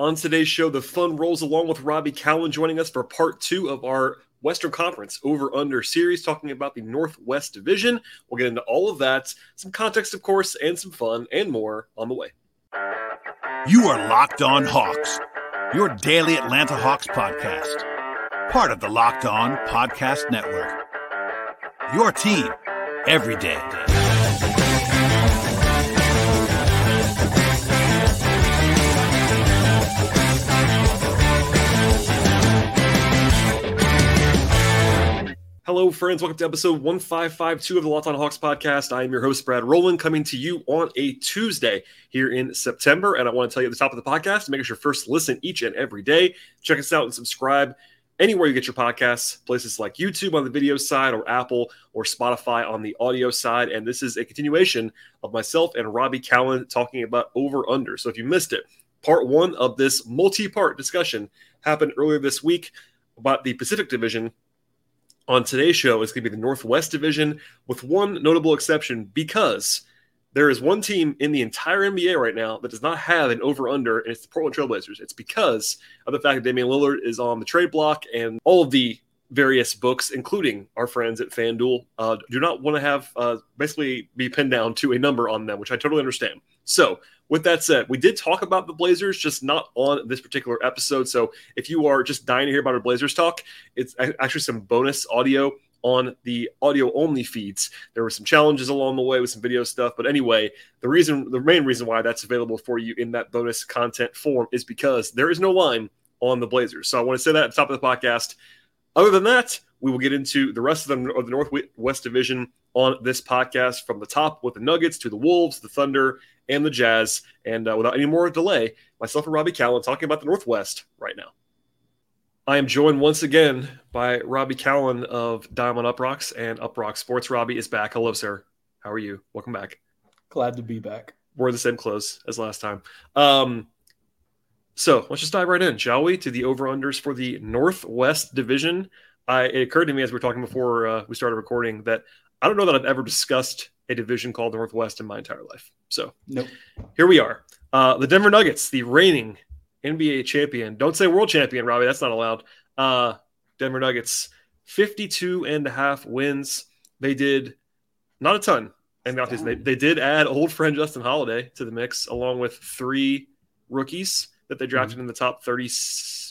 On today's show, the fun rolls along with Robby Kalland joining us for part two of our Western Conference over under series, talking about the Northwest Division. We'll get into all of that, some context, of course, and some fun and more on the way. You are Locked On Hawks, your daily Atlanta Hawks podcast, part of the Locked On Podcast Network. Your team every day. Hello, friends. Welcome to episode 1552 of the Locked On Hawks podcast. I am your host, Brad Rowland, coming to you on a Tuesday here in September. And I want to tell you at the top of the podcast make us your first listen each and every day. Check us out and subscribe anywhere you get your podcasts, places like YouTube on the video side, or Apple or Spotify on the audio side. And this is a continuation of myself and Robby Kalland talking about over under. So if you missed it, part one of this multi part discussion happened earlier this week about the Pacific Division on today's show is going to be the Northwest Division, with one notable exception because there is one team in the entire NBA right now that does not have an over under, and it's the Portland Trailblazers. It's because of the fact that Damian Lillard is on the trade block, and all of the various books, including our friends at FanDuel, uh, do not want to have uh, basically be pinned down to a number on them, which I totally understand. So, with that said, we did talk about the Blazers, just not on this particular episode. So, if you are just dying to hear about our Blazers talk, it's actually some bonus audio on the audio only feeds. There were some challenges along the way with some video stuff, but anyway, the reason, the main reason why that's available for you in that bonus content form is because there is no line on the Blazers. So, I want to say that at the top of the podcast. Other than that, we will get into the rest of the, of the Northwest Division on this podcast from the top with the Nuggets to the Wolves, the Thunder, and the Jazz. And uh, without any more delay, myself and Robby Kalland talking about the Northwest right now. I am joined once again by Robby Kalland of DIME on UPROXX and UPROXX Sports. Robby is back. Hello, sir. How are you? Welcome back. Glad to be back. We're the same clothes as last time. Um, so let's just dive right in, shall we, to the over unders for the Northwest Division. I, it occurred to me as we were talking before uh, we started recording that I don't know that I've ever discussed a division called Northwest in my entire life. So nope. here we are. Uh, the Denver Nuggets, the reigning NBA champion. Don't say world champion, Robby. That's not allowed. Uh, Denver Nuggets, 52 and a half wins. They did not a ton. And they, they did add old friend Justin Holiday to the mix, along with three rookies that they drafted mm-hmm. in the top 30,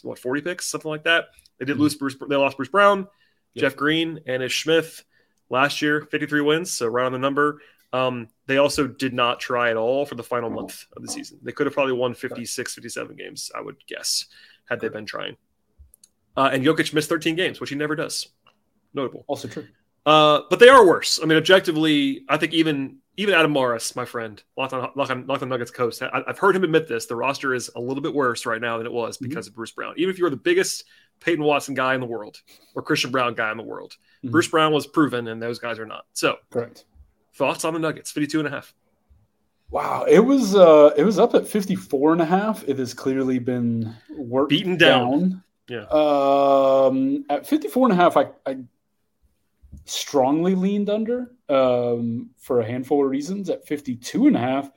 what, 40 picks, something like that. They did mm-hmm. lose Bruce, they lost Bruce Brown, yep. Jeff Green, and Ish Smith last year, 53 wins, so right on the number. Um, they also did not try at all for the final month of the season. They could have probably won 56, 57 games, I would guess, had they been trying. Uh, and Jokic missed 13 games, which he never does. Notable. Also true. Uh, but they are worse. I mean, objectively, I think even even Adam Mares, my friend, Locked on, Locked on, Locked on Nuggets coast, I, have heard him admit this. The roster is a little bit worse right now than it was because mm-hmm. of Bruce Brown. Even if you're the biggest Peyton Watson guy in the world or Christian Braun guy in the world, mm-hmm. Bruce Brown was proven, and those guys are not. So, correct. Thoughts on the Nuggets? 52 and a half. Wow, it was uh it was up at 54 and a half. It has clearly been worked beaten down. down. Yeah. Um at 54 and a half I, I strongly leaned under um, for a handful of reasons. At 52 and a half,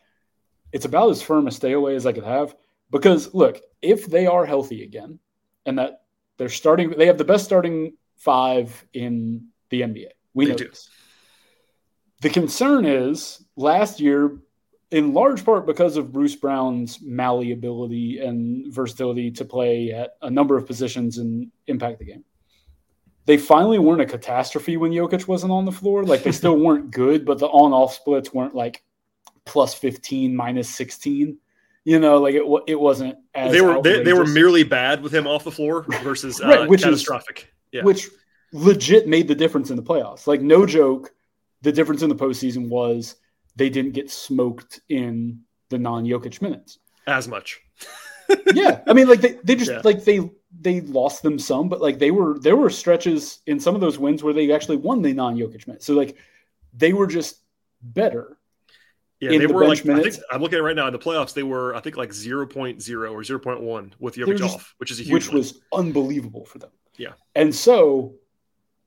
it's about as firm a stay away as I could have. Because look, if they are healthy again, and that they're starting, they have the best starting five in the NBA. We know this. The concern is last year, in large part because of Bruce Brown's malleability and versatility to play at a number of positions and impact the game they finally weren't a catastrophe when Jokic wasn't on the floor. Like they still weren't good, but the on-off splits weren't like plus 15, minus 16. You know, like it, it wasn't as they were they, they, were merely bad with him off the floor versus uh, which catastrophic. Is, yeah. Which legit made the difference in the playoffs. Like no joke, the difference in the postseason was they didn't get smoked in the non-Jokic minutes as much. yeah, I mean, like they, they just yeah. like they they lost them some, but like they were there were stretches in some of those wins where they actually won the non-Jokic minutes. So like they were just better. Yeah, they the were like. I think I'm looking at right now in the playoffs. They were I think like 0.0 or 0.1 with Jokic just, off, which is a huge which win. was unbelievable for them. Yeah, and so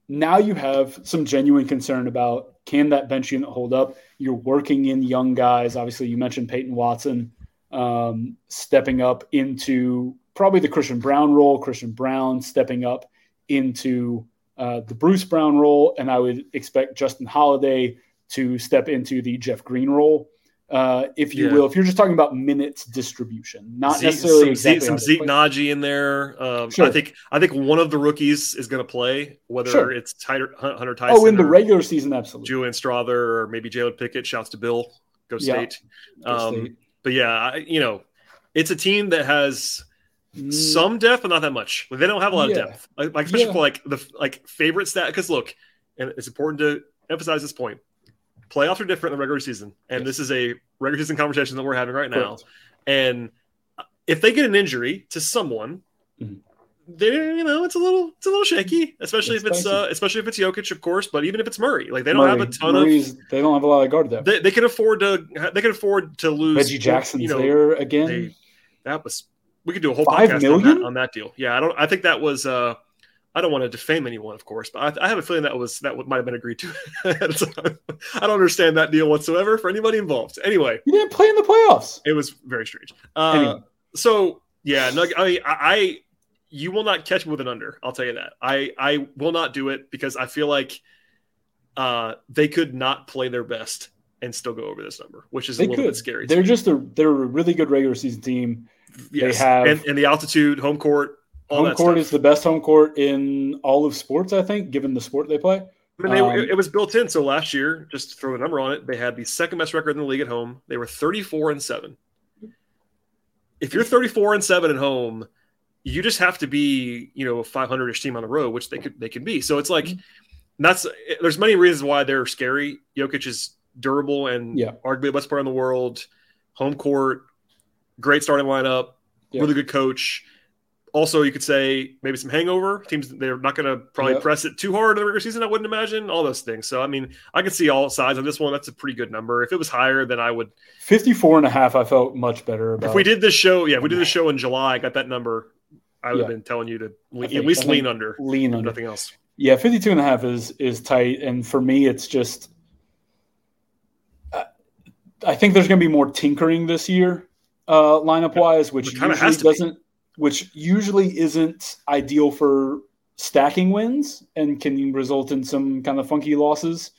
now you have some genuine concern about can that bench unit hold up? You're working in young guys. Obviously, you mentioned Peyton Watson um, stepping up into probably the Christian Braun role, Christian Braun stepping up into uh, the Bruce Brown role, and I would expect Justin Holiday to step into the Jeff Green role, uh, if you yeah. will. If you're just talking about minutes distribution, not Zeke, necessarily some, exactly some Zeke Nnaji in there. Um, sure. I think I think one of the rookies is going to play, whether sure. it's Tyler, Hunter Tyson. Oh, in the regular season, absolutely. Julian Strawther or maybe Jalen Pickett. Shouts to Bill. Go State. Yeah. Go um, But yeah, I, you know, it's a team that has mm. some depth, but not that much. They don't have a lot yeah. of depth, like, like especially yeah. for like the like favorite stat. Because look, and it's important to emphasize this point: playoffs are different than regular season, and yes. this is a regular season conversation that we're having right now. Correct. And if they get an injury to someone, mm-hmm. they you know it's a little it's a little shaky, especially it's if it's uh, especially if it's Jokic, of course. But even if it's Murray, like they don't Murray, have a ton Murray's, of they don't have a lot of guard depth. They, they can afford to they can afford to lose. Reggie Jackson's you know, there again. They, that was we could do a whole Five podcast million? On, that, on that deal. Yeah, I don't. I think that was. uh I don't want to defame anyone, of course, but I, I have a feeling that was that might have been agreed to. I don't understand that deal whatsoever for anybody involved. Anyway, you didn't play in the playoffs. It was very strange. Uh, anyway. So yeah, no, I, mean I, you will not catch me with an under. I'll tell you that. I, I will not do it because I feel like uh, they could not play their best and still go over this number, which is they a little could. bit scary. They're just a they're a really good regular season team. Yes. They have and, and the altitude, home court home court stuff. is the best home court in all of sports, I think, given the sport they play. I mean, they, um, it, it was built in. So last year, just to throw a number on it, they had the second best record in the league at home. They were 34 and seven. If you're 34 and seven at home, you just have to be, you know, a 500ish team on the road, which they could they can be. So it's like that's there's many reasons why they're scary. Jokic is durable and yeah. arguably the best player in the world. Home court, great starting lineup, yeah. really good coach also, you could say maybe some hangover teams. They're not going to probably yep. press it too hard in the regular season. I wouldn't imagine all those things. So, I mean, I can see all sides on this one. That's a pretty good number. If it was higher, then I would 54 and a half. I felt much better about. If we did this show, yeah, if we did this show in July, I got that number. I would yeah. have been telling you to think, at least lean under, lean under, nothing else. Yeah, 52 and a half is is tight, and for me, it's just. I think there's going to be more tinkering this year, uh, lineup wise, which kind usually doesn't which usually isn't ideal for stacking wins and can result in some kind of funky losses.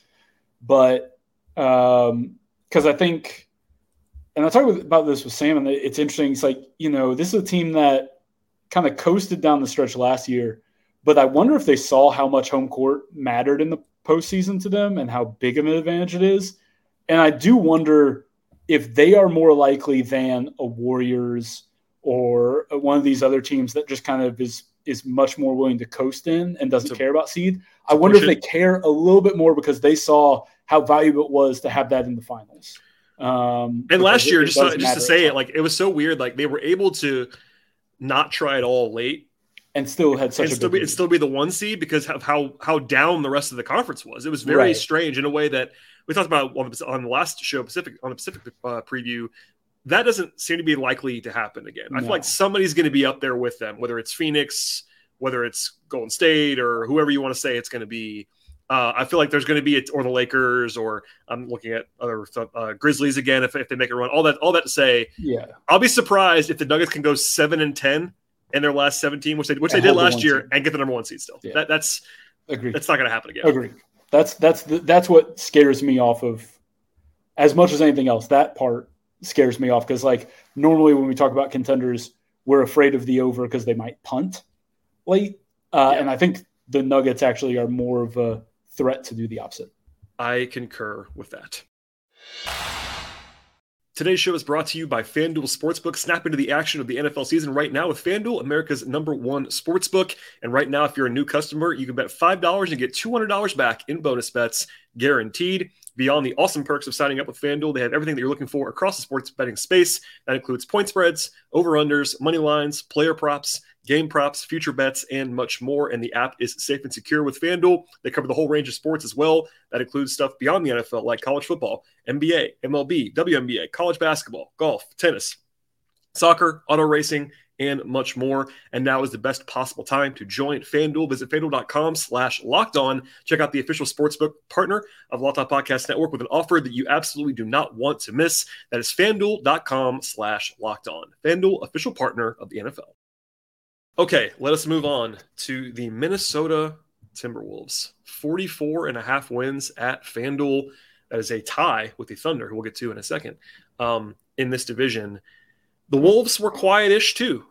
But because um, I think, and I talked about this with Sam, and it's interesting. It's like, you know, this is a team that kind of coasted down the stretch last year, but I wonder if they saw how much home court mattered in the postseason to them and how big of an advantage it is. And I do wonder if they are more likely than a Warriors or one of these other teams that just kind of is is much more willing to coast in and doesn't care about seed. I wonder if they care a little bit more because they saw how valuable it was to have that in the finals. Um, and last year, it, it just to, just to say it, like it was so weird. Like they were able to not try at all late and still had such and a still be, still be the one seed because of how how down the rest of the conference was. It was very right. strange in a way that we talked about on the, on the last show Pacific on the Pacific uh, preview that doesn't seem to be likely to happen again. No. I feel like somebody's going to be up there with them, whether it's Phoenix, whether it's Golden State, or whoever you want to say it's going to be. Uh, I feel like there's going to be, a, or the Lakers, or I'm looking at other uh, Grizzlies again if, if they make a run. All that, all that to say, yeah, I'll be surprised if the Nuggets can go seven and ten in their last 17, which they which they did last year, seed. and get the number one seed still. Yeah. That, that's agree. That's not going to happen again. Agree. That's that's the, that's what scares me off of as much as anything else. That part scares me off because like normally when we talk about contenders, we're afraid of the over because they might punt late, uh, yeah. and I think the Nuggets actually are more of a threat to do the opposite. I concur with that. Today's show is brought to you by FanDuel Sportsbook. Snap into the action of the NFL season right now with FanDuel, America's number one sportsbook. And right now, if you're a new customer, you can bet $5 and get $200 back in bonus bets guaranteed. Beyond the awesome perks of signing up with FanDuel, they have everything that you're looking for across the sports betting space. That includes point spreads, over-unders, money lines, player props, game props, future bets, and much more. And the app is safe and secure with FanDuel. They cover the whole range of sports as well. That includes stuff beyond the NFL, like college football, NBA, MLB, WNBA, college basketball, golf, tennis, soccer, auto racing, and much more. And now is the best possible time to join FanDuel. Visit fanduel.com slash locked on. Check out the official sportsbook partner of Locked On Podcast Network with an offer that you absolutely do not want to miss. That is fanduel.com slash locked on. FanDuel, official partner of the NFL. Okay, let us move on to the Minnesota Timberwolves. 44 and a half wins at FanDuel. That is a tie with the Thunder, who we'll get to in a second, um, in this division. The Wolves were quietish too,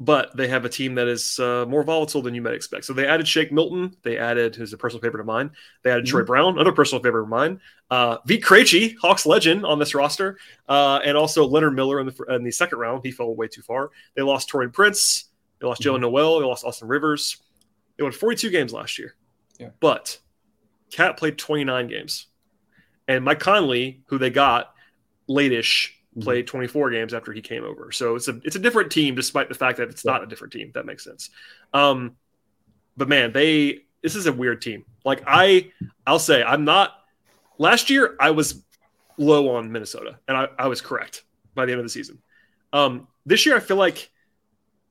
but they have a team that is uh, more volatile than you might expect. So they added Shake Milton. They added, who's a personal favorite of mine. They added mm-hmm. Troy Brown, another personal favorite of mine. Uh, Vit Krejci, Hawks legend on this roster, uh, and also Leonard Miller in the, in the second round. He fell way too far. They lost Taurean Prince. They lost mm-hmm. Jaylen Nowell. They lost Austin Rivers. They won 42 games last year. Yeah. But KAT played 29 games. And Mike Conley, who they got late-ish. Played 24 games after he came over. So it's a it's a different team, despite the fact that it's yeah. not a different team. that makes sense. Um, but man, they this is a weird team. Like I, I'll say I'm not. Last year I was low on Minnesota, and I, I was correct by the end of the season. Um, this year I feel like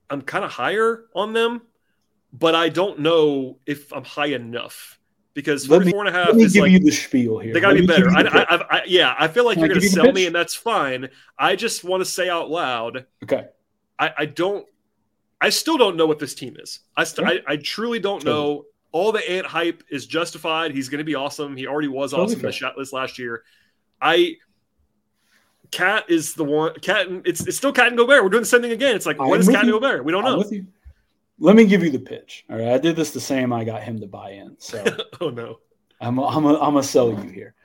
I'm kind of higher on them, but I don't know if I'm high enough because 44 me, and a half let me is give like, you the spiel here. They got to be better. I, I, I, yeah, I feel like Can you're going to sell me, and that's fine. I just want to say out loud. Okay. I, I don't. I still don't know what this team is. I, st- I, I truly don't totally. know. All the Ant hype is justified. He's going to be awesome. He already was totally awesome in the shot list last year. I KAT is the one. KAT. It's it's still KAT and Gobert. We're doing the same thing again. It's like what is KAT and Gobert? We don't know let me give you the pitch. All right, I did this the same. I got him to buy in. So, oh no, I'm a, I'm a, I'm gonna sell you here.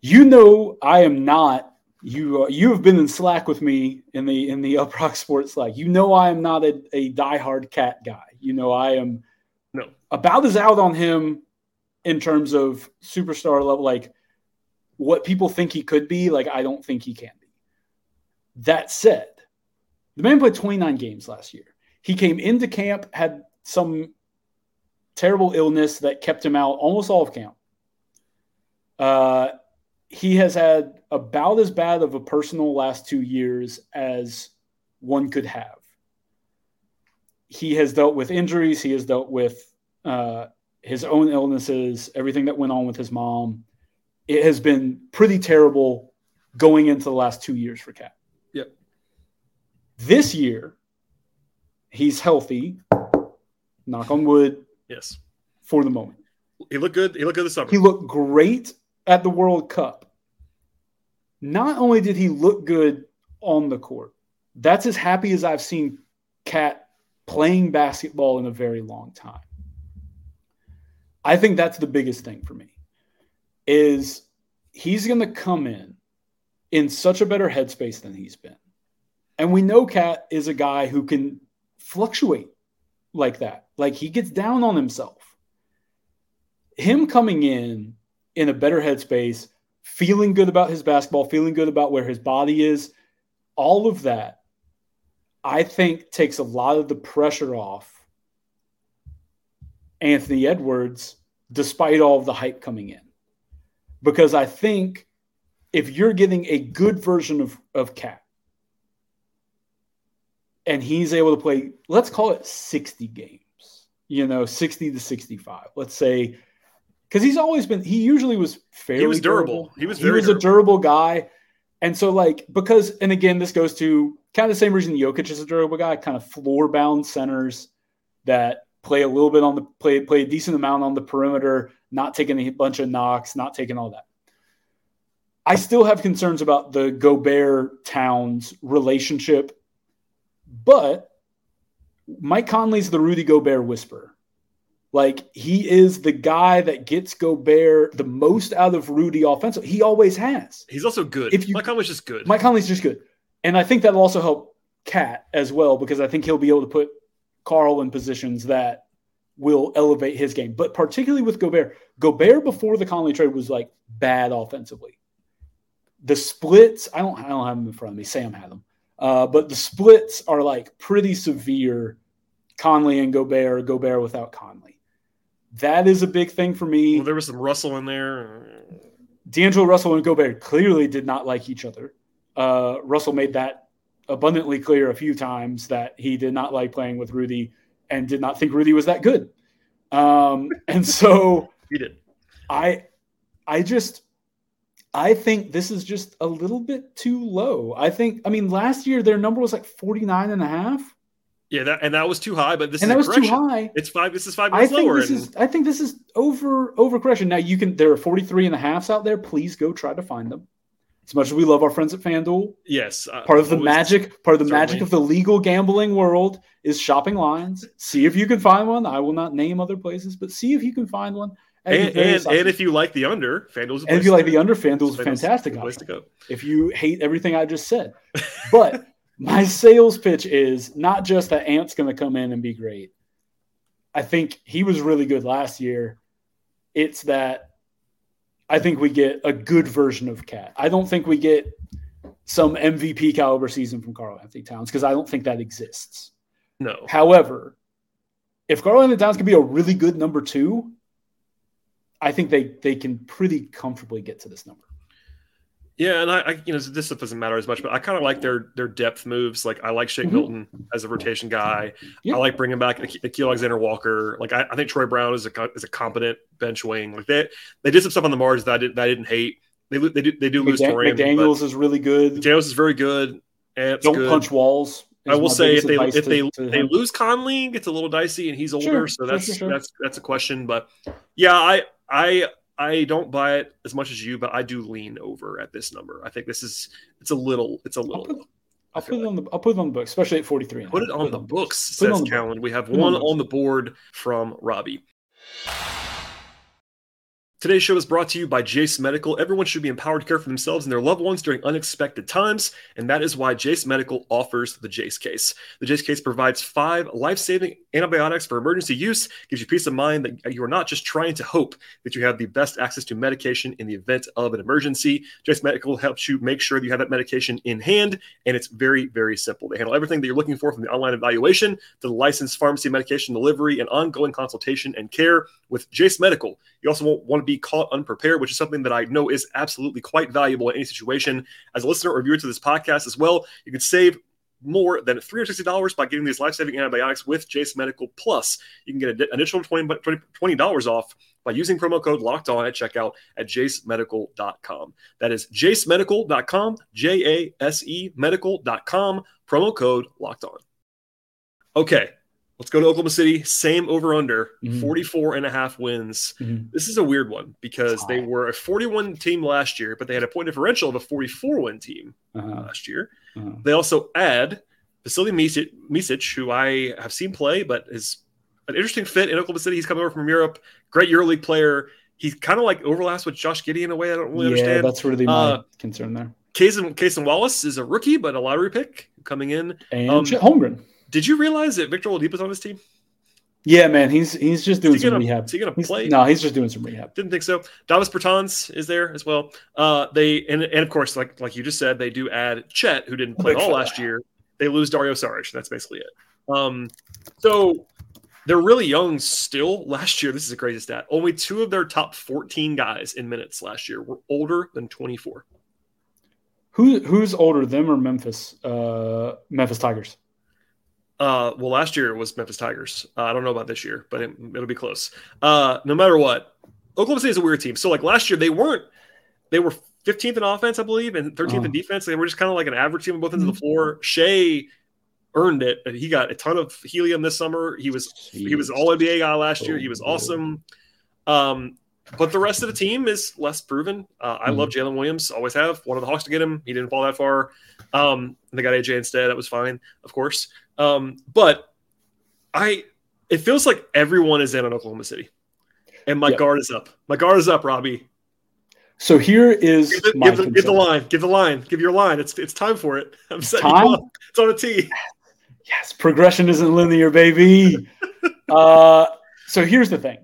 You know, I am not. You you have been in Slack with me in the in the UPROXX Sports Slack. You know, I am not a, a diehard KAT guy. You know, I am no about as out on him in terms of superstar level, like what people think he could be. Like I don't think he can be. That said, the man played 29 games last year. He came into camp, had some terrible illness that kept him out almost all of camp. Uh, he has had about as bad of a personal last two years as one could have. He has dealt with injuries. He has dealt with uh, his own illnesses, everything that went on with his mom. It has been pretty terrible going into the last two years for KAT. Yep. This year, he's healthy. Knock on wood. Yes. For the moment. He looked good. He looked good this summer. He looked great at the World Cup. Not only did he look good on the court, that's as happy as I've seen KAT playing basketball in a very long time. I think that's the biggest thing for me is he's going to come in in such a better headspace than he's been. And we know KAT is a guy who can fluctuate like that. Like he gets down on himself. Him coming in in a better headspace, feeling good about his basketball, feeling good about where his body is, all of that, I think takes a lot of the pressure off Anthony Edwards, despite all of the hype coming in. Because I think if you're getting a good version of, of KAT, and he's able to play, let's call it 60 games, you know, 60 to 65. Let's say, because he's always been, he usually was fairly he was durable. durable. He was he was durable. a durable guy. And so, like, because, and again, this goes to kind of the same reason Jokic is a durable guy, kind of floor bound centers that play a little bit on the play, play a decent amount on the perimeter, not taking a bunch of knocks, not taking all that. I still have concerns about the Gobert Towns relationship but Mike Conley's the Rudy Gobert whisperer. Like he is the guy that gets Gobert the most out of Rudy offensively. He always has. He's also good. If you, Mike Conley's just good. Mike Conley's just good. And I think that'll also help KAT as well, because I think he'll be able to put Karl in positions that will elevate his game. But particularly with Gobert, Gobert before the Conley trade was like bad offensively. The splits, I don't I don't have them in front of me. Sam had them. Uh, but the splits are like pretty severe. Conley and Gobert, Gobert without Conley. That is a big thing for me. Well, there was some Russell in there. D'Angelo Russell and Gobert clearly did not like each other. Uh, Russell made that abundantly clear a few times that he did not like playing with Rudy and did not think Rudy was that good. Um, and so he did. I I just I think this is just a little bit too low. I think I mean last year their number was like 49 and a half. Yeah, that and that was too high, but this and is that was too high. It's five. This is five I minutes think lower. this and- is I think this is over over correction. Now you can there are 43 and a halves out there. Please go try to find them. As much as we love our friends at FanDuel, yes, uh, part of the magic, part of the certainly. magic of the legal gambling world is shopping lines. See if you can find one. I will not name other places, but see if you can find one. And, and, and if you like the under, FanDuel's a and if you like the under, FanDuel's a FanDuel's fantastic a option. to go. If you hate everything I just said, but my sales pitch is not just that Ant's going to come in and be great. I think he was really good last year. It's that I think we get a good version of KAT. I don't think we get some MVP caliber season from Karl-Anthony Towns because I don't think that exists. No, However, if Karl-Anthony Towns can be a really good number two, I think they they can pretty comfortably get to this number. Yeah, and I, I you know, this stuff doesn't matter as much, but I kind of like their their depth moves. Like I like Shake Mhm. Milton as a rotation guy. Yeah. I like bringing back Nickeil Alexander Walker. Like I, I think Troy Brown is a is a competent bench wing. Like they they did some stuff on the margins that I did that I didn't hate. They they do they do lose McDan- Taurean, McDaniels is really good. but Daniels is very good. Don't good. punch walls. I will say if they if to- they to they lose Conley, gets a little dicey, and he's older, Sure, so that's sure, sure. that's that's a question. But yeah, I I I don't buy it as much as you, but I do lean over at this number. I think this is it's a little it's a I'll little. put. I'll put it on the I'll put it on the book, especially at 43. and Put it I'll on the books, Put it says Kalland. We have Put it on one the on the board from Robby. Today's show is brought to you by Jase Medical. Everyone should be empowered to care for themselves and their loved ones during unexpected times, and that is why Jase Medical offers the Jase case. The Jase case provides five life saving antibiotics for emergency use, gives you peace of mind that you are not just trying to hope that you have the best access to medication in the event of an emergency. Jase Medical helps you make sure that you have that medication in hand, and it's very, very simple. They handle everything that you're looking for from the online evaluation to the licensed pharmacy medication delivery and ongoing consultation and care with Jase Medical. You also won't want to be caught unprepared, which is something that I know is absolutely quite valuable in any situation. As a listener or viewer to this podcast as well, you can save more than $360 by getting these life-saving antibiotics with Jase Medical Plus. You can get an additional 20, $20 off by using promo code locked on at checkout at jasemedical.com. That is jasemedical.com, J-A-S-E medical.com, promo code locked on. Okay, let's go to Oklahoma City. Same over under, Mhm. 44 and a half wins. Mhm. This is a weird one because they were a 41 team last year, but they had a point differential of a 44 win team Uh-huh, last year. uh-huh. They also add Vasily Micić, Micić, who I have seen play, but is an interesting fit in Oklahoma City. He's coming over from Europe, great EuroLeague player. He kind of like overlaps with Josh Giddey in a way I don't really yeah, understand. that's really my Uh, concern there. Cason, Cason Wallace is a rookie, but a lottery pick coming in. And um, Chet Holmgren. Did you realize that Victor Oladipo's on this team? Yeah, man, he's he's just doing he some gonna- rehab. is he gonna He's- play? No, he's just doing some rehab. Didn't think so. Davis Bertans is there as well. Uh, they and, and of course, like like you just said, they do add Chet, who didn't play at all last year. They lose Dario Saric. That's basically it. Um, so they're really young still. Last year, this is a crazy stat. Only two of their top 14 guys in minutes last year were older than 24. Who who's older, them or Memphis? Uh, Memphis Tigers. Uh, well, last year it was Memphis Tigers. Uh, I don't know about this year, but it, it'll be close. Uh, no matter what, Oklahoma City is a weird team. So like last year, they weren't. They were 15th in offense, I believe, and 13th in Uh-huh. defense. They were just kind of like an average team on both ends of Mm-hmm. the floor. Shai earned it. and He got a ton of helium this summer. He was he was all NBA guy last year. He was so awesome. Um, but the rest of the team is less proven. Uh, I Mhm. love Jalen Williams. Always have. One of the Hawks to get him. He didn't fall that far. Um, and they got AJ instead. That was fine, of course. Um, but I, it feels like everyone is in on Oklahoma City, and my Yep. guard is up. My guard is up, Robby. So here is Give the, my give, the, give the line. Give the line. Give your line. It's it's time for it. I'm setting Time? you up. It's on a tee. Yes, progression isn't linear, baby. uh, so here's the thing.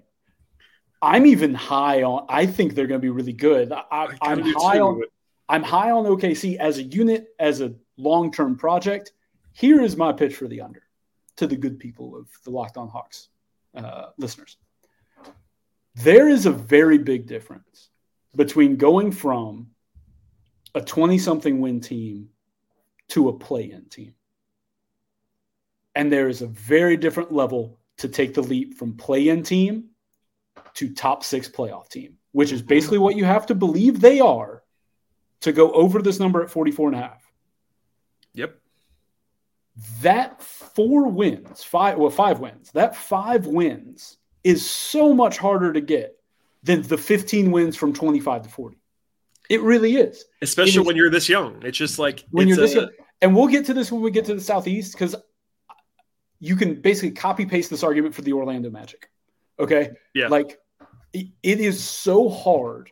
I'm even high on. I think they're going to be really good. I, I'm high on. I'm high on OKC as a unit, as a long term project. Here is my pitch for the under to the good people of the Locked On Hawks uh, listeners. There is a very big difference between going from a 20 something win team to a play in team. And there is a very different level to take the leap from play in team to top six playoff team, which is basically what you have to believe they are to go over this number at 44 and a half. That four wins, five, well, five wins, that five wins is so much harder to get than the 15 wins from 25 to 40. It really is. Especially is, when you're this young. It's just like when you're this young. And we'll get to this when we get to the Southeast because you can basically copy paste this argument for the Orlando Magic. Okay. Yeah. Like it is so hard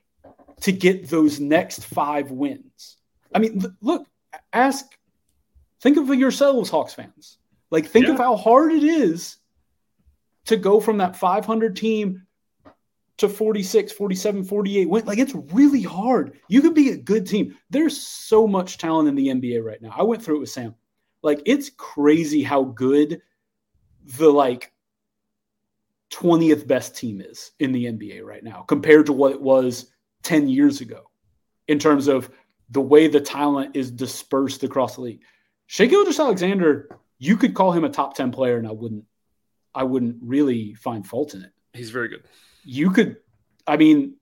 to get those next five wins. I mean, look, ask, think of yourselves, Hawks fans. Like, think yeah. of how hard it is to go from that 500 team to 46, 47, 48 win. Like, it's really hard. You can be a good team. There's so much talent in the NBA right now. I went through it with Sam. Like, it's crazy how good the like 20th best team is in the NBA right now compared to what it was 10 years ago in terms of the way the talent is dispersed across the league. Shai Gilgeous-Alexander, you could call him a top 10 player and I wouldn't I wouldn't really find fault in it. He's very good. You could I mean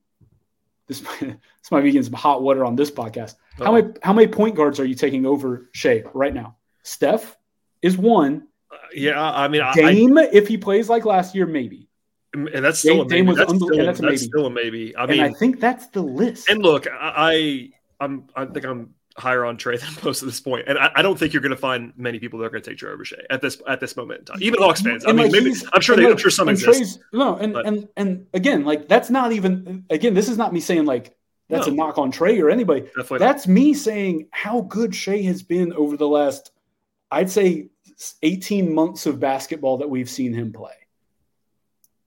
this, this might be getting some hot water on this podcast. Uh-oh. How many how many point guards are you taking over Shai right now? Steph is one uh, yeah, I mean, Dame, I, if he plays like last year, maybe. And that's still Dame, a maybe. Dame was that's, still, that's, that's still a maybe. I mean, and I think that's the list. And look, I, I'm, I think I'm higher on Trae than most at this point, and I, I don't think you're going to find many people that are going to take over Shai at this at this moment in time. Even Hawks fans. I mean, like maybe I'm sure they, like, I'm sure some exist. no, and but. and and again, like that's not even again. This is not me saying like that's no. a knock on Trae or anybody. Definitely that's not. me saying how good Shai has been over the last, I'd say 18 months of basketball that we've seen him play.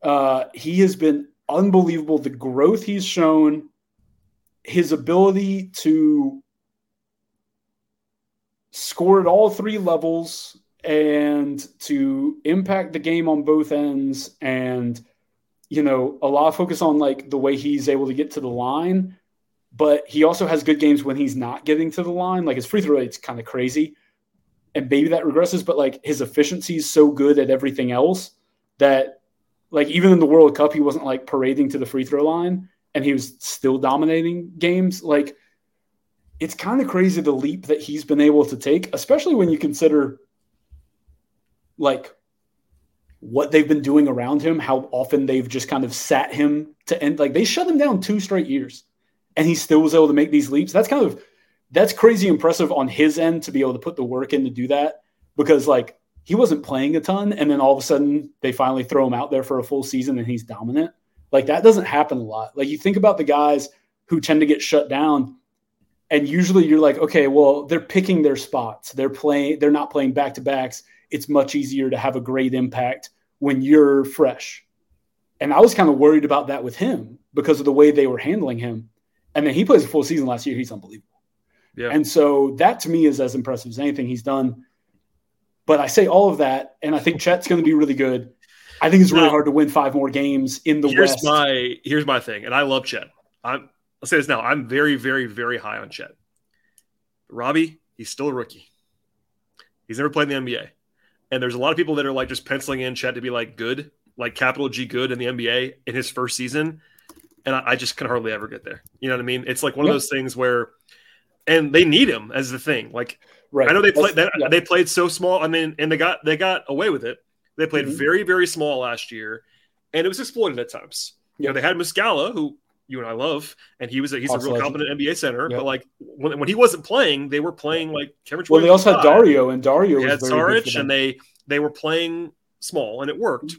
Uh, he has been unbelievable. The growth he's shown, his ability to score at all three levels and to impact the game on both ends and you know a lot of focus on like the way he's able to get to the line but he also has good games when he's not getting to the line like his free throw rate's kind of crazy and maybe that regresses, but like his efficiency is so good at everything else that like even in the World Cup, he wasn't like parading to the free throw line and he was still dominating games. Like it's kind of crazy the leap that he's been able to take, especially when you consider like what they've been doing around him, how often they've just kind of sat him to end like they shut him down two straight years and he still was able to make these leaps. That's kind of that's crazy impressive on his end to be able to put the work in to do that because like he wasn't playing a ton and then all of a sudden they finally throw him out there for a full season and he's dominant. Like that doesn't happen a lot. Like you think about the guys who tend to get shut down and usually you're like, okay, well, they're picking their spots. They're playing they're not playing back to backs. It's much easier to have a great impact when you're fresh. And I was kind of worried about that with him because of the way they were handling him. And then he plays a full season last year. He's unbelievable. Yeah. And so that to me is as impressive as anything he's done. But I say all of that, and I think Chet's going to be really good. I think it's really now, hard to win five more games in the here's West. My here's my thing, and I love Chet. I'm I'll say this now. I'm very, very, very high on Chet. Robby, he's still a rookie. He's never played in the NBA. And there's a lot of people that are like just penciling in Chet to be like good, like capital G good in the NBA in his first season. And I, I just can hardly ever get there. You know what I mean? It's like one of those things where and they need him as the thing. Like right. I know they played they, yeah. they played so small. I mean, and they got they got away with it. They played mm-hmm. very very small last year, and it was exploited at times. Yep. You know, they had Muscala, who you and I love, and he was a, he's a real competent NBA center. Yep. But like when, when he wasn't playing, they were playing like Kevin. Well, they also had Dario, and Dario they had Saric, and they they were playing small, and it worked.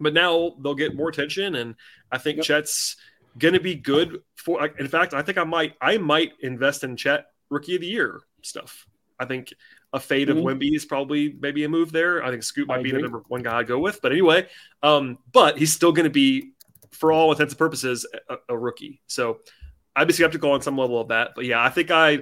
But now they'll get more attention, and I think yep. Chet's going to be good for. In fact, I think I might I might invest in Chet Rookie of the Year stuff. I think a fade mm-hmm. of Wemby is probably maybe a move there. I think Scoot might I be agree. the number one guy I'd go with. But anyway, um, but he's still going to be, for all intents and purposes, a, a, rookie. So I'd be skeptical on some level of that. But yeah, I think I.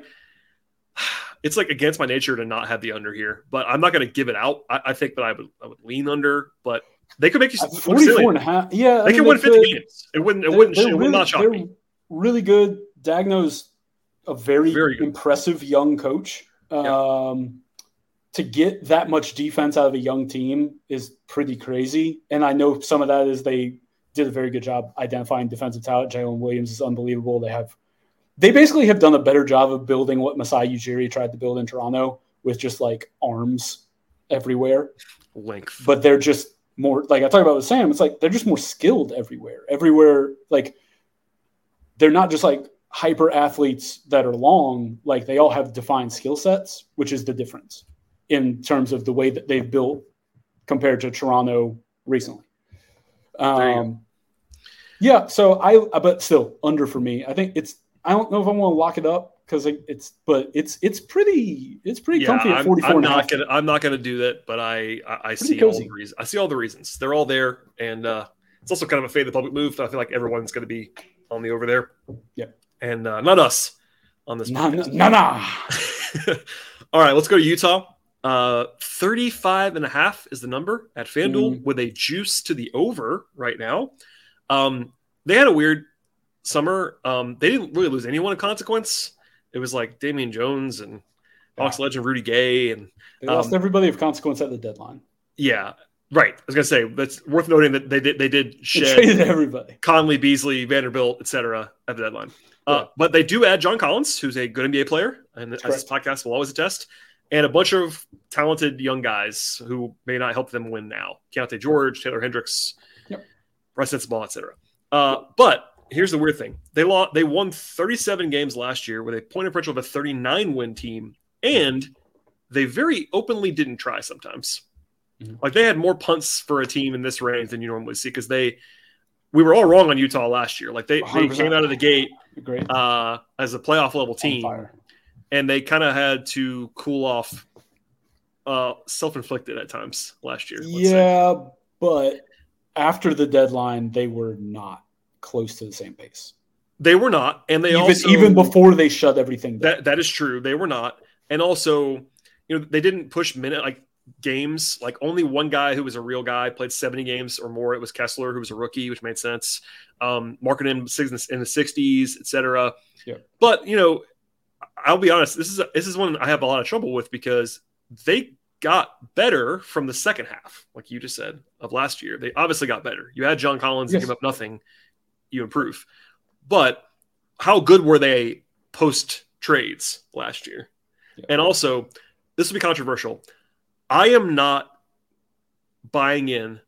It's like against my nature to not have the under here, but I'm not going to give it out. I, I think that I would I would lean under, but they could make you 44 and a half. Yeah, they I could win 50 could, games. It wouldn't. It wouldn't. It really, would not shock me. Really good. Daigneault's a very, very impressive young coach. Um, to get that much defense out of a young team is pretty crazy. And I know some of that is they did a very good job identifying defensive talent. Jalen Williams is unbelievable. They have, they basically have done a better job of building what Masai Ujiri tried to build in Toronto with just like arms everywhere. Length. But they're just more like I talk about with Sam. It's like they're just more skilled everywhere. Everywhere, like they're not just like hyper athletes that are long. Like they all have defined skill sets, which is the difference in terms of the way that they've built compared to Toronto recently. Um, yeah, so I, but still under for me. I think it's. I don't know if I want to lock it up because it's, but it's it's pretty it's pretty Yeah, comfy at I'm, forty four. I'm not gonna I'm not gonna do that, but I I, I see all the reasons. I see all the reasons. They're all there, and uh, it's also kind of a fade the public move. I feel like everyone's gonna be on the over there. Yeah. and uh, not us on this. Nah, nah, nah, nah. all right, let's go to Utah. Uh, 35 and a half is the number at FanDuel Mm. with a juice to the over right now. Um, they had a weird summer. Um, they didn't really lose anyone of consequence. It was like Damian Jones and Hawks legend Rudy Gay and They lost Um, everybody of consequence at the deadline. yeah, right. I was gonna say that's worth noting that they did they did They shed traded everybody. Conley, Beasley, Vanderbilt, etc. at the deadline. Uh, Yeah. But they do add John Collins, who's a good NBA player, and as this podcast will always attest, and a bunch of talented young guys who may not help them win now. Keyonte George, Taylor Hendricks, Russ Sensabaugh, etc. Uh, but here's the weird thing: they lost, they won 37 games last year with a point differential of a 39 win team, and they very openly didn't try sometimes. Mhm. Like they had more punts for a team in this range than you normally see because they we were all wrong on Utah last year. Like they, they 100%. came out of the gate uh, as a playoff level team, and they kind of had to cool off, uh, self inflicted at times last year. let's say. Yeah, but after the deadline, they were not close to the same pace. they were not, and they even also even before they shut everything down. that that is true. They were not, and also, you know, they didn't push minute like games. Like only one guy who was a real guy played seventy games or more. It was Kessler, who was a rookie, which made sense. Um, marketing six in the sixties, etc. Yeah. But you know, I'll be honest. This is this is one I have a lot of trouble with because they got better from the second half, like you just said of last year. They obviously got better. You had John Collins and Yes. give up nothing, you improve. But how good were they post trades last year? Yeah. And also, this will be controversial. I am not buying in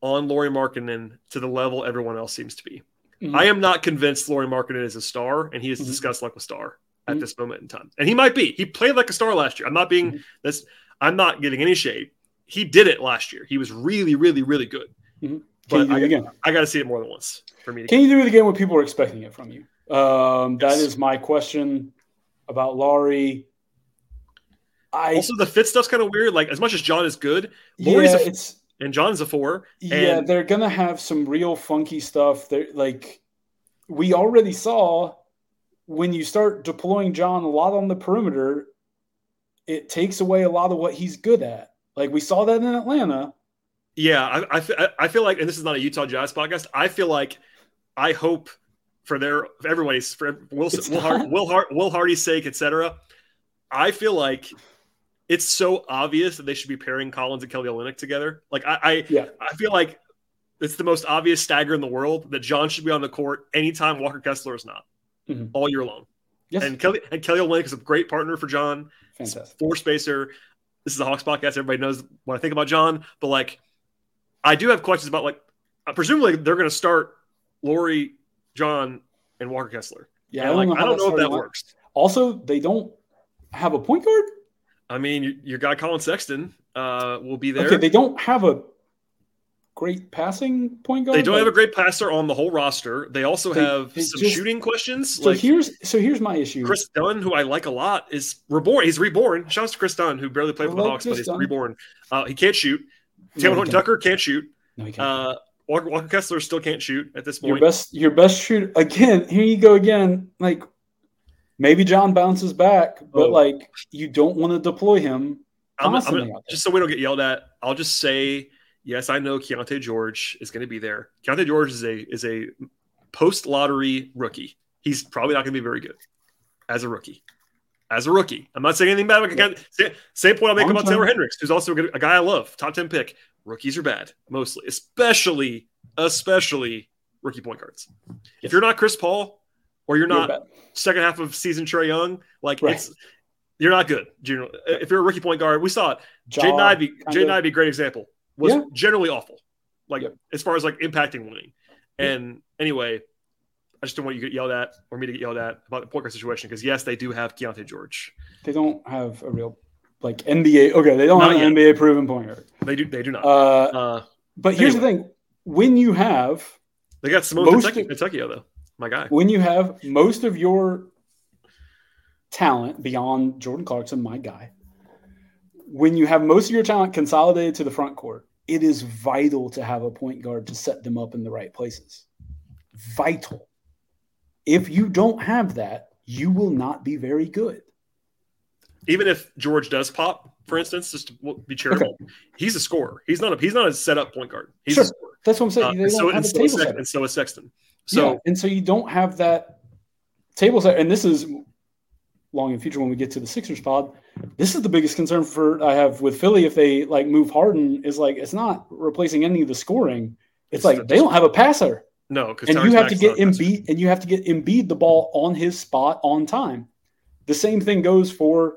on Lauri Markkanen to the level everyone else seems to be. Mhm. I am not convinced Lauri Markkanen is a star, and he is Mhm. discussed like a star at Mhm. this moment in time. And he might be. He played like a star last year. I'm not being Mhm. this. I'm not getting any shade. He did it last year. He was really, really, really good. Can But I, again? I got to see it more than once for me. To Can you do it again when people are expecting it from you? Um, that Yes. is my question about Lauri. I also, the fit stuff's kind of weird. Like as much as John is good, Lauri's yeah, a- it's and John's a four. yeah, And- they're gonna have some real funky stuff. They're like we already saw when you start deploying John a lot on the perimeter, it takes away a lot of what he's good at. Like we saw that in Atlanta. Yeah, I, I, I feel like, and this is not a Utah Jazz podcast. I feel like, I hope for their for everybody's for Will Will, Hart. Will, Hart, Will Hardy's sake, etc. I feel like it's so obvious that they should be pairing Collins and Kelly Olynyk together. Like I, I, Yeah. I feel like it's the most obvious stagger in the world that John should be on the court anytime Walker Kessler is not Mhm. all year long. Yes, And Kelly and Kelly Olynyk is a great partner for John. fantastic. Four spacer. This is a Hawks podcast. Everybody knows what I think about John, but like, I do have questions about like, uh, presumably they're going to start Lauri, John, and Walker Kessler. Yeah, And, like, I don't know if that line- works. Also, they don't have a point guard. I mean, your, your guy Collin Sexton uh, will be there. Okay, they don't have a great passing point guard. They don't have a great passer on the whole roster. They also They- have they some just- shooting questions. So like here's so here's my issue. Kris Dunn, who I like a lot, is reborn. He's reborn. Shouts to Kris Dunn, who barely played I for the like Hawks, but he's Dunn. reborn. Uh, he can't shoot. No, Taylor can't. Tucker can't shoot. No, he can't. Uh, Walker, Walker Kessler still can't shoot at this point. your best your best shooter again. Here you go again. Like maybe John bounces back, but Oh. like you don't want to deploy him. I'm, I'm gonna- just so we don't get yelled at, I'll just say yes. I know Keyonte George is going to be there. Keyonte George is a is a post lottery rookie. He's probably not going to be very good as a rookie. as a rookie. I'm not saying anything bad. Like, again, same point I'll make Long about. Taylor Hendricks, who's also a, good, a guy I love, top 10 pick. Rookies are bad, mostly, especially, especially rookie point guards. If you're not Chris Paul or you're You're not second half of season Trae Young, like Right. it's you're not good. Generally. If you're a rookie point guard, we saw it. Jaw, Jaden Ivey, kinda- Jaden Ivey, great example, was Yeah. generally awful. Like Yep. as far as like impacting winning. And anyway, I just don't want you to get yelled at or me to get yelled at about the point guard situation because yes, they do have Keyonte George. They don't have a real like NBA. Okay, they don't Not have an NBA proven point guard. They do. They do not. Uh, Uh, but here's the thing: when you have they got Simone most Kentucky, of- Kentucky though. My guy. when you have most of your talent beyond Jordan Clarkson, my guy, when you have most of your talent consolidated to the front court, it is vital to have a point guard to set them up in the right places. Vital. If you don't have that, you will not be very good. Even if George does pop, for instance, just to be charitable, he's a scorer. He's not a he's not a set up point guard. He's Sure. a scorer. That's what I'm saying. Uh, they and don't so, have and, a so table is and so is Sexton. So So and so you don't have that table set. And this is long in the future when we get to the Sixers pod. This is the biggest concern for I have with Philly if they like move Harden is like it's not replacing any of the scoring. It's, It's like just- they don't have a passer, no, because and you have to get Embiid and you have to get Embiid the ball on his spot on time. The same thing goes for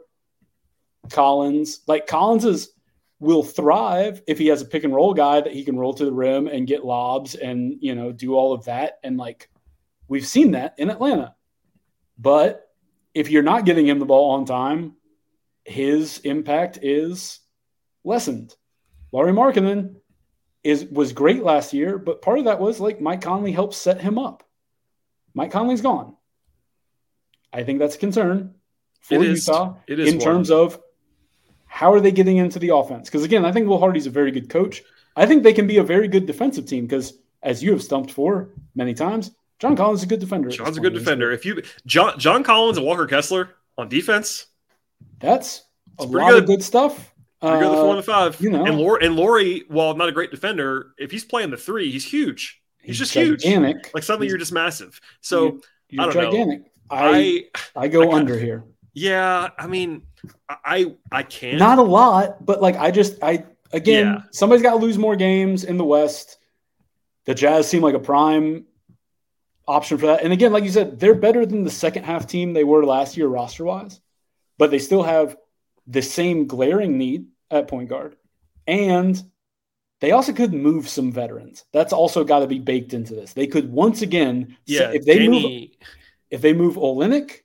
Collins. Like Collins is will thrive if he has a pick and roll guy that he can roll to the rim and get lobs and you know do all of that and like we've seen that in Atlanta. But if you're not getting him the ball on time, his impact is lessened. Lauri Markkanen is was great last year, but part of that was like Mike Conley helped set him up. Mike Conley's gone. I think that's a concern for It is. Utah is in one. terms of how are they getting into the offense? Because again, I think Will Hardy's a very good coach. I think they can be a very good defensive team because, as you have stumped for many times, John Collins is a good defender. John's a good defender. If you John John Collins and Walker Kessler on defense, That's a pretty lot of good. good stuff. you're good at the four Uh, and the five. you know. and Lauri, and Lauri, while not a great defender, if he's playing the three, he's huge. He's just huge. Like suddenly He's- you're just massive. So you're I don't gigantic. I, I, I go I got- under here. yeah, I mean, I I can't. Not a lot, but like I just I again, Yeah. somebody's got to lose more games in the West. The Jazz seem like a prime option for that. And again, like you said, they're better than the second half team they were last year roster wise, but they still have the same glaring need at point guard. And they also could move some veterans. That's also got to be baked into this. They could once again, yeah, if they move if they move Olynyk,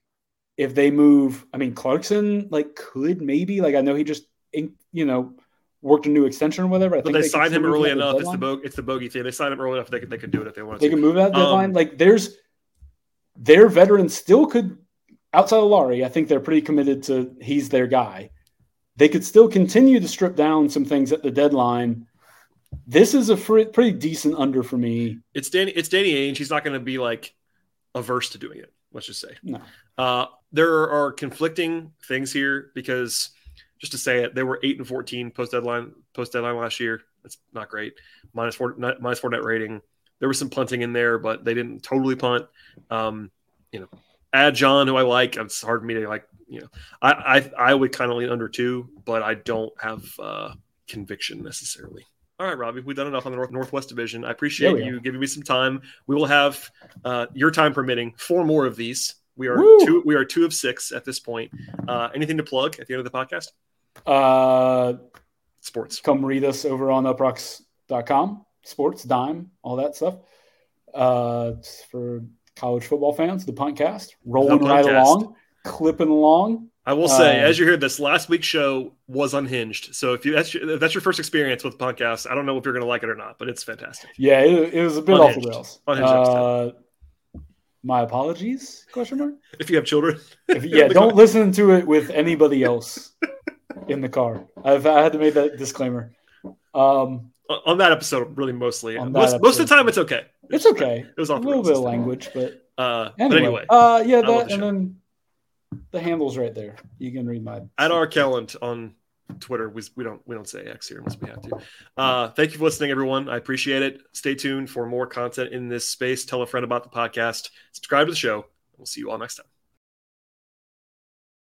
if they move, I mean Clarkson, like could maybe like I know he just you know worked a new extension or whatever. I but think they could signed him early at the enough. It's the bo- it's the bogey thing. They signed him early enough. They could they could do it if they wanted They to. can move that Um, deadline. like there's their veterans still could outside of Lauri. I think they're pretty committed to he's their guy. They could still continue to strip down some things at the deadline. This is a pretty decent under for me. It's Danny. It's Danny Ainge. He's not going to be like averse to doing it. Let's just say. No. Uh, there are conflicting things here because, just to say it, they were eight and fourteen post deadline post deadline last year. That's not great. Minus four net, minus four net rating. There was some punting in there, but they didn't totally punt. Um, you know, add John, who I like. It's hard for me to like. You know, I I, I would kind of lean under two, but I don't have uh, conviction necessarily. All right, Robby, we've done enough on the North, Northwest Division. I appreciate you giving me some time. We will have uh, your time permitting four more of these. We are Woo! two. We are two of six at this point. Uh, anything to plug at the end of the podcast? Uh, Sports. come read us over on uproxx.com, sports, dime, all that stuff. Uh, for college football fans, the Puntcast, rolling The right along, clipping along. I will say, Uh, as you hear this, last week's show was unhinged. So if you that's your, if that's your first experience with the podcast, I don't know if you're going to like it or not, but it's fantastic. Yeah, it, it was a bit off Unhinged. the rails. Unhinged Uh, my apologies? Question mark. If you have children, If, yeah, don't listen to it with anybody else in the car. I've I had to make that disclaimer. Um, on that episode, really mostly. Most, most of the time, it's okay. it's okay. It was A off the little bit of language, but Uh, anyway. But anyway, uh, yeah, that the and then the handles right there. You can read my. at our Kalland on Twitter. We, we don't we don't say X here unless we have to. Uh, thank you for listening, everyone. I appreciate it. Stay tuned for more content in this space. Tell a friend about the podcast. Subscribe to the show. We'll see you all next time.